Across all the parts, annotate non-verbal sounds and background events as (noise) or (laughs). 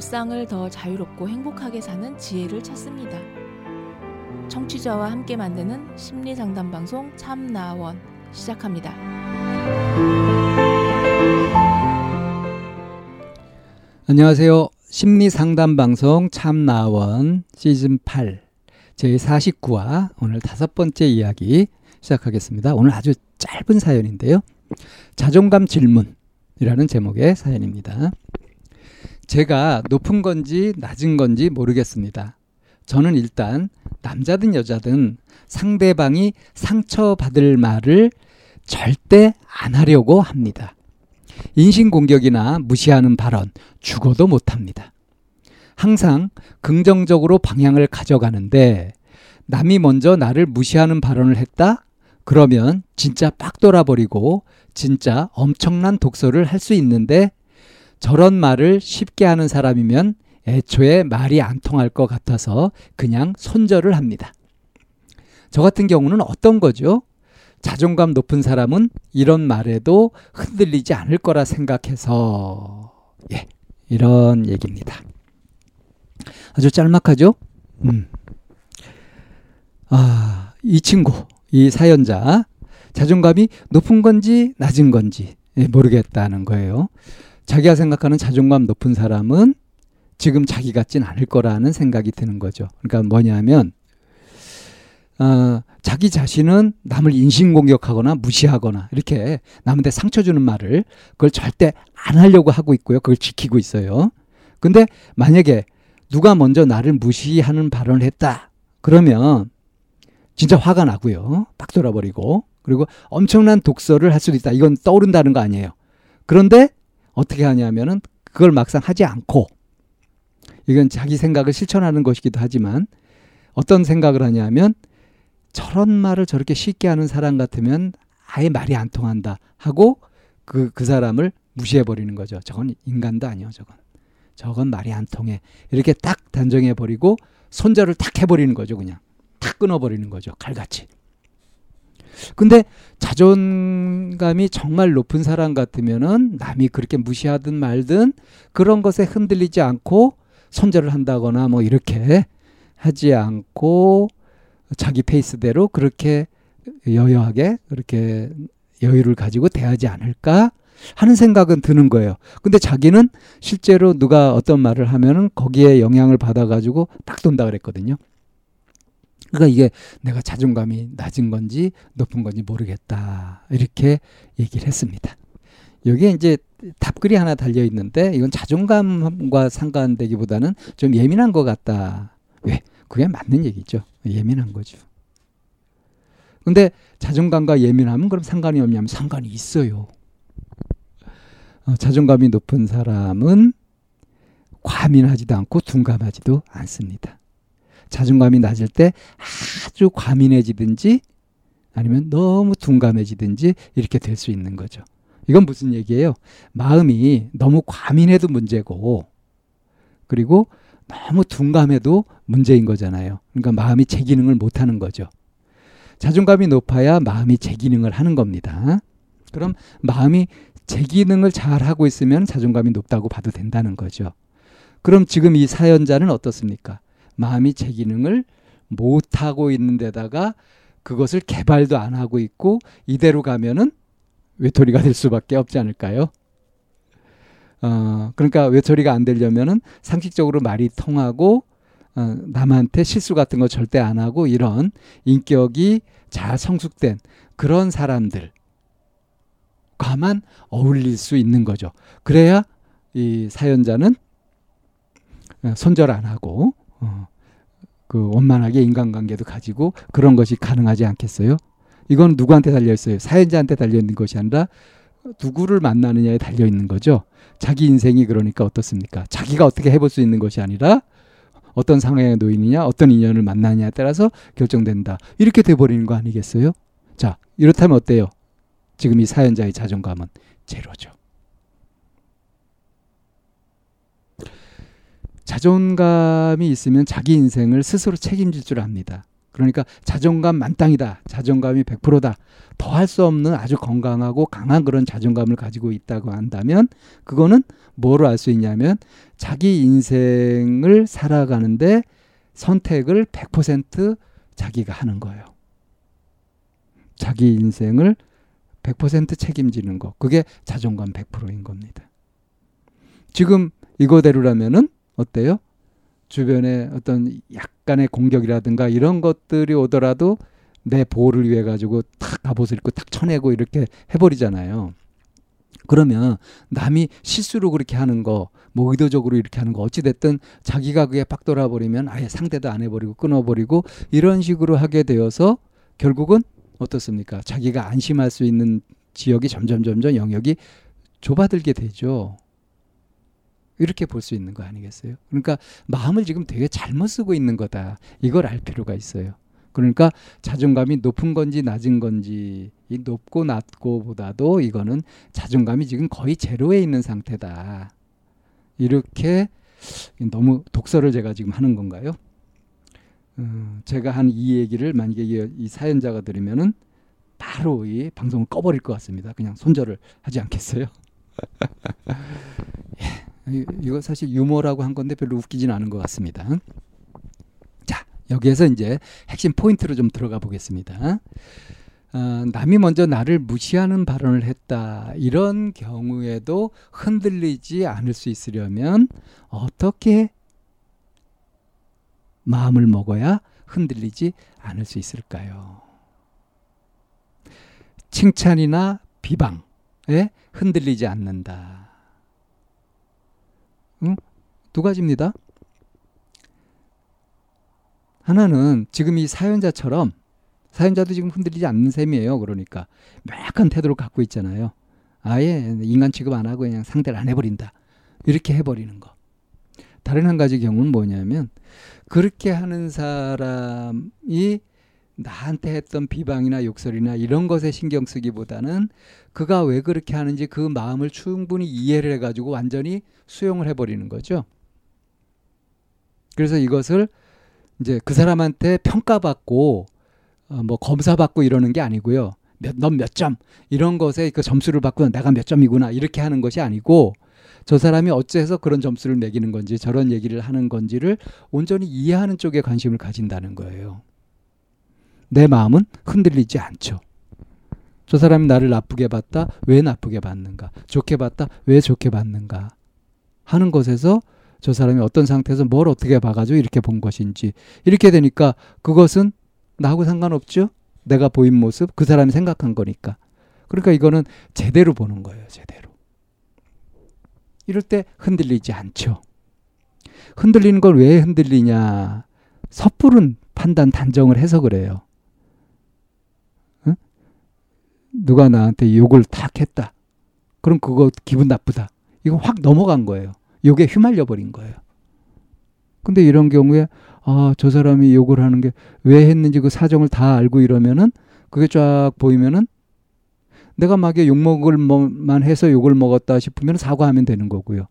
일상을 더 자유롭고 행복하게 사는 지혜를 찾습니다. 청취자와 함께 만드는 심리 상담 방송 참나원 시작합니다. 안녕하세요. 심리 상담 방송 참나원 시즌 8 제 49화 오늘 다섯 번째 이야기 시작하겠습니다. 오늘 아주 짧은 사연인데요. 자존감 질문이라는 제목의 사연입니다. 제가 높은 건지 낮은 건지 모르겠습니다. 저는 일단 남자든 여자든 상대방이 상처받을 말을 절대 안 하려고 합니다. 인신공격이나 무시하는 발언 죽어도 못합니다. 항상 긍정적으로 방향을 가져가는데 남이 먼저 나를 무시하는 발언을 했다? 그러면 진짜 빡 돌아버리고 진짜 엄청난 독서를 할 수 있는데 저런 말을 쉽게 하는 사람이면 애초에 말이 안 통할 것 같아서 그냥 손절을 합니다. 저 같은 경우는 어떤 거죠? 자존감 높은 사람은 이런 말에도 흔들리지 않을 거라 생각해서 예, 이런 얘기입니다. 아주 짤막하죠? 음. 아, 이 친구, 이 사연자 자존감이 높은 건지 낮은 건지 예, 모르겠다는 거예요. 자기가 생각하는 자존감 높은 사람은 지금 자기 같진 않을 거라는 생각이 드는 거죠. 그러니까 뭐냐면 어, 자기 자신은 남을 인신공격하거나 무시하거나 이렇게 남한테 상처 주는 말을 그걸 절대 안 하려고 하고 있고요. 그걸 지키고 있어요. 근데 만약에 누가 먼저 나를 무시하는 발언을 했다. 그러면 진짜 화가 나고요. 빡 돌아버리고 그리고 엄청난 독서를 할 수도 있다. 이건 떠오른다는 거 아니에요. 그런데 어떻게 하냐면은 그걸 막상 하지 않고 이건 자기 생각을 실천하는 것이기도 하지만 어떤 생각을 하냐면 저런 말을 저렇게 쉽게 하는 사람 같으면 아예 말이 안 통한다 하고 그, 그 사람을 무시해 버리는 거죠. 저건 인간도 아니요, 저건. 저건 말이 안 통해. 이렇게 딱 단정해 버리고 손절을 탁 해 버리는 거죠, 그냥. 탁 끊어 버리는 거죠, 칼같이. 근데 자존감이 정말 높은 사람 같으면은 남이 그렇게 무시하든 말든 그런 것에 흔들리지 않고 손절을 한다거나 뭐 이렇게 하지 않고 자기 페이스대로 그렇게 여여하게 그렇게 여유를 가지고 대하지 않을까 하는 생각은 드는 거예요. 근데 자기는 실제로 누가 어떤 말을 하면은 거기에 영향을 받아가지고 딱 돈다 그랬거든요. 그러니까 이게 내가 자존감이 낮은 건지 높은 건지 모르겠다. 이렇게 얘기를 했습니다. 여기에 이제 답글이 하나 달려 있는데 이건 자존감과 상관되기보다는 좀 예민한 것 같다. 왜? 그게 맞는 얘기죠. 예민한 거죠. 근데 자존감과 예민함은 그럼 상관이 없냐면 상관이 있어요. 어, 자존감이 높은 사람은 과민하지도 않고 둔감하지도 않습니다. 자존감이 낮을 때 아주 과민해지든지 아니면 너무 둔감해지든지 이렇게 될 수 있는 거죠. 이건 무슨 얘기예요? 마음이 너무 과민해도 문제고 그리고 너무 둔감해도 문제인 거잖아요. 그러니까 마음이 제 기능을 못 하는 거죠. 자존감이 높아야 마음이 제 기능을 하는 겁니다. 그럼 마음이 제 기능을 잘 하고 있으면 자존감이 높다고 봐도 된다는 거죠. 그럼 지금 이 사연자는 어떻습니까? 마음이 제 기능을 못 하고 있는 데다가 그것을 개발도 안 하고 있고 이대로 가면은 외톨이가 될 수밖에 없지 않을까요? 어, 그러니까 외톨이가 안 되려면은 상식적으로 말이 통하고 어, 남한테 실수 같은 거 절대 안 하고 이런 인격이 잘 성숙된 그런 사람들과만 어울릴 수 있는 거죠. 그래야 이 사연자는 어, 손절 안 하고 어, 그 원만하게 인간관계도 가지고 그런 것이 가능하지 않겠어요? 이건 누구한테 달려 있어요? 사연자한테 달려 있는 것이 아니라 누구를 만나느냐에 달려 있는 거죠. 자기 인생이 그러니까 어떻습니까? 자기가 어떻게 해볼 수 있는 것이 아니라 어떤 상황에 놓이느냐, 어떤 인연을 만나느냐에 따라서 결정된다. 이렇게 돼버리는 거 아니겠어요? 자, 이렇다면 어때요? 지금 이 사연자의 자존감은 제로죠. 자존감이 있으면 자기 인생을 스스로 책임질 줄 압니다. 그러니까 자존감 만땅이다. 자존감이 100%다. 더 할 수 없는 아주 건강하고 강한 그런 자존감을 가지고 있다고 한다면 그거는 뭐로 알 수 있냐면 자기 인생을 살아가는데 선택을 100% 자기가 하는 거예요. 자기 인생을 100% 책임지는 거. 그게 자존감 100%인 겁니다. 지금 이거대로라면은 어때요? 주변에 어떤 약간의 공격이라든가 이런 것들이 오더라도 내 보호를 위해 가지고 탁 갑옷을 입고 탁 쳐내고 이렇게 해버리잖아요. 그러면 남이 실수로 그렇게 하는 거, 뭐 의도적으로 이렇게 하는 거 어찌됐든 자기가 그게 빡 돌아버리면 아예 상대도 안 해버리고 끊어버리고 이런 식으로 하게 되어서 결국은 어떻습니까? 자기가 안심할 수 있는 지역이 점점 점점 영역이 좁아들게 되죠. 이렇게 볼 수 있는 거 아니겠어요? 그러니까 마음을 지금 되게 잘못 쓰고 있는 거다. 이걸 알 필요가 있어요. 그러니까 자존감이 높은 건지 낮은 건지 이 높고 낮고보다도 이거는 자존감이 지금 거의 제로에 있는 상태다. 이렇게 너무 독서를 제가 지금 하는 건가요? 어, 제가 한 이 얘기를 만약에 이, 이 사연자가 들으면은 바로 이 방송을 꺼버릴 것 같습니다. 그냥 손절을 하지 않겠어요? (laughs) 예, 이거 사실 유머라고 한 건데 별로 웃기지는 않은 것 같습니다. 자, 여기에서 이제 핵심 포인트로 좀 들어가 보겠습니다. 어, 남이 먼저 나를 무시하는 발언을 했다. 이런 경우에도 흔들리지 않을 수 있으려면 어떻게 마음을 먹어야 흔들리지 않을 수 있을까요? 칭찬이나 비방에 흔들리지 않는다. 응? 두 가지입니다. 하나는 지금 이 사연자처럼 사연자도 지금 흔들리지 않는 셈이에요. 그러니까 명확한 태도를 갖고 있잖아요. 아예 인간 취급 안 하고 그냥 상대를 안 해버린다. 이렇게 해버리는 거. 다른 한 가지 경우는 뭐냐면 그렇게 하는 사람이 나한테 했던 비방이나 욕설이나 이런 것에 신경 쓰기보다는 그가 왜 그렇게 하는지 그 마음을 충분히 이해를 해가지고 완전히 수용을 해버리는 거죠. 그래서 이것을 이제 그 사람한테 평가받고 어, 뭐 검사받고 이러는 게 아니고요. 넌몇 점 이런 것에 그 점수를 받고 내가 몇 점이구나 이렇게 하는 것이 아니고 저 사람이 어째서 그런 점수를 매기는 건지 저런 얘기를 하는 건지를 온전히 이해하는 쪽에 관심을 가진다는 거예요. 내 마음은 흔들리지 않죠. 저 사람이 나를 나쁘게 봤다. 왜 나쁘게 봤는가? 좋게 봤다. 왜 좋게 봤는가? 하는 것에서 저 사람이 어떤 상태에서 뭘 어떻게 봐가지고 이렇게 본 것인지 이렇게 되니까 그것은 나하고 상관없죠. 내가 보인 모습, 그 사람이 생각한 거니까. 그러니까 이거는 제대로 보는 거예요, 제대로. 이럴 때 흔들리지 않죠. 흔들리는 걸 왜 흔들리냐. 섣부른 판단, 단정을 해서 그래요. 응? 누가 나한테 욕을 탁 했다. 그럼 그거 기분 나쁘다. 이거 확 넘어간 거예요. 욕에 휘말려 버린 거예요. 근데 이런 경우에 아, 저 사람이 욕을 하는 게 왜 했는지 그 사정을 다 알고 이러면은 그게 쫙 보이면은 내가 막에 욕먹을 만 해서 욕을 먹었다 싶으면 사과하면 되는 거고요.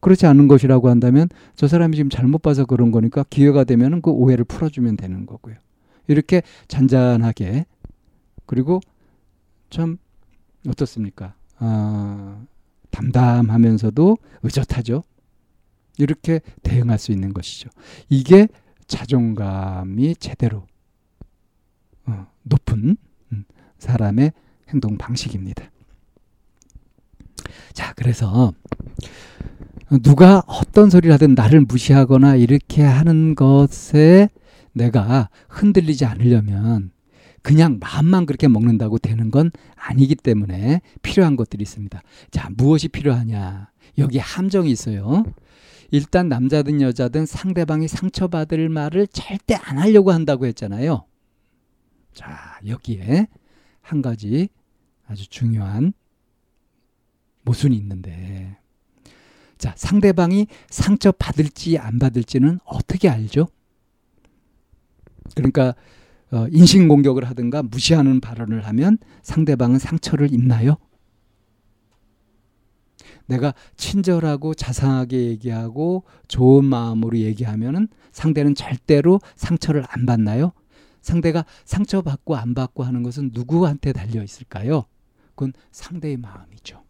그렇지 않은 것이라고 한다면 저 사람이 지금 잘못 봐서 그런 거니까 기회가 되면은 그 오해를 풀어주면 되는 거고요. 이렇게 잔잔하게 그리고 참 어떻습니까? 아, 담담하면서도 의젓하죠. 이렇게 대응할 수 있는 것이죠. 이게 자존감이 제대로 어, 높은 음, 사람의 행동 방식입니다. 자, 그래서 누가 어떤 소리를 하든 나를 무시하거나 이렇게 하는 것에 내가 흔들리지 않으려면 그냥 마음만 그렇게 먹는다고 되는 건 아니기 때문에 필요한 것들이 있습니다. 자, 무엇이 필요하냐? 여기 함정이 있어요. 일단 남자든 여자든 상대방이 상처받을 말을 절대 안 하려고 한다고 했잖아요. 자, 여기에 한 가지 아주 중요한 모순이 있는데. 자, 상대방이 상처 받을지 안 받을지는 어떻게 알죠? 그러니까 어, 인신공격을 하든가 무시하는 발언을 하면 상대방은 상처를 입나요? 내가 친절하고 자상하게 얘기하고 좋은 마음으로 얘기하면은 상대는 절대로 상처를 안 받나요? 상대가 상처받고 안 받고 하는 것은 누구한테 달려 있을까요? 그건 상대의 마음이죠.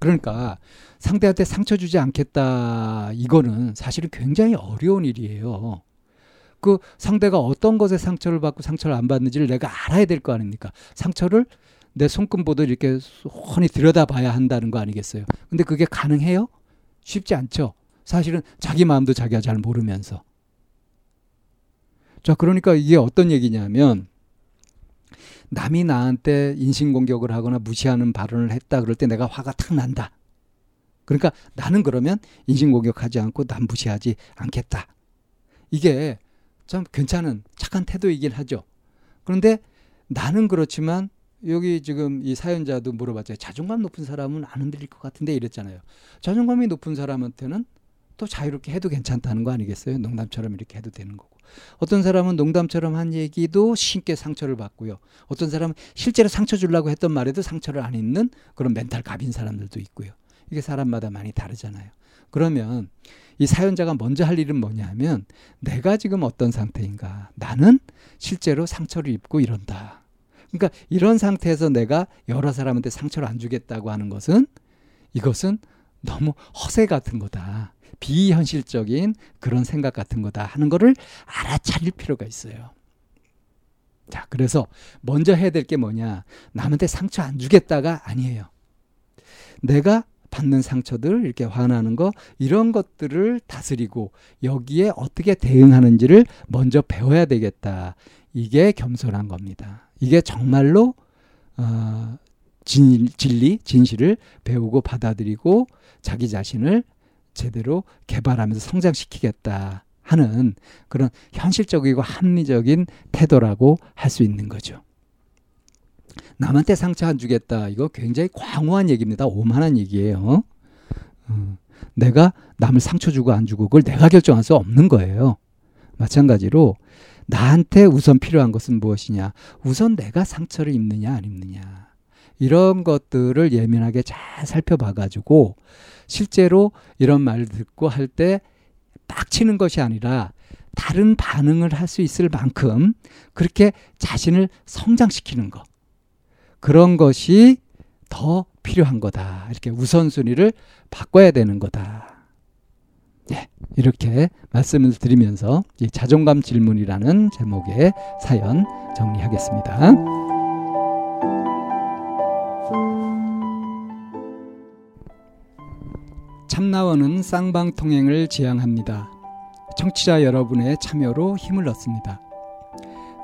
그러니까 상대한테 상처 주지 않겠다 이거는 사실은 굉장히 어려운 일이에요. 그 상대가 어떤 것에 상처를 받고 상처를 안 받는지를 내가 알아야 될 거 아닙니까? 상처를 내 손금보도 이렇게 훤히 들여다봐야 한다는 거 아니겠어요? 근데 그게 가능해요? 쉽지 않죠. 사실은 자기 마음도 자기가 잘 모르면서. 자, 그러니까 이게 어떤 얘기냐면 남이 나한테 인신공격을 하거나 무시하는 발언을 했다 그럴 때 내가 화가 탁 난다. 그러니까 나는 그러면 인신공격하지 않고 남 무시하지 않겠다. 이게 참 괜찮은 착한 태도이긴 하죠. 그런데 나는 그렇지만 여기 지금 이 사연자도 물어봤죠. 자존감 높은 사람은 안 흔들릴 것 같은데 이랬잖아요. 자존감이 높은 사람한테는 또 자유롭게 해도 괜찮다는 거 아니겠어요? 농담처럼 이렇게 해도 되는 거고. 어떤 사람은 농담처럼 한 얘기도 쉽게 상처를 받고요. 어떤 사람은 실제로 상처 주려고 했던 말에도 상처를 안 입는 그런 멘탈 갑인 사람들도 있고요. 이게 사람마다 많이 다르잖아요. 그러면 이 사연자가 먼저 할 일은 뭐냐 하면 내가 지금 어떤 상태인가. 나는 실제로 상처를 입고 이런다. 그러니까 이런 상태에서 내가 여러 사람한테 상처를 안 주겠다고 하는 것은 이것은 너무 허세 같은 거다. 비현실적인 그런 생각 같은 거다 하는 거를 알아차릴 필요가 있어요. 자, 그래서 먼저 해야 될 게 뭐냐. 남한테 상처 안 주겠다가 아니에요. 내가 받는 상처들, 이렇게 화나는 거, 이런 것들을 다스리고 여기에 어떻게 대응하는지를 먼저 배워야 되겠다. 이게 겸손한 겁니다. 이게 정말로, 어, 진, 진리, 진실을 배우고 받아들이고 자기 자신을 제대로 개발하면서 성장시키겠다 하는 그런 현실적이고 합리적인 태도라고 할 수 있는 거죠. 남한테 상처 안 주겠다. 이거 굉장히 광호한 얘기입니다. 오만한 얘기예요. 어, 내가 남을 상처 주고 안 주고 그걸 내가 결정할 수 없는 거예요. 마찬가지로 나한테 우선 필요한 것은 무엇이냐? 우선 내가 상처를 입느냐 안 입느냐. 이런 것들을 예민하게 잘 살펴봐 가지고 실제로 이런 말을 듣고 할 때 빡치는 것이 아니라 다른 반응을 할 수 있을 만큼 그렇게 자신을 성장시키는 것. 그런 것이 더 필요한 거다. 이렇게 우선순위를 바꿔야 되는 거다. 네, 이렇게 말씀을 드리면서 이 자존감 질문이라는 제목의 사연 정리하겠습니다. 참나원은 쌍방통행을 지향합니다. 청취자 여러분의 참여로 힘을 얻습니다.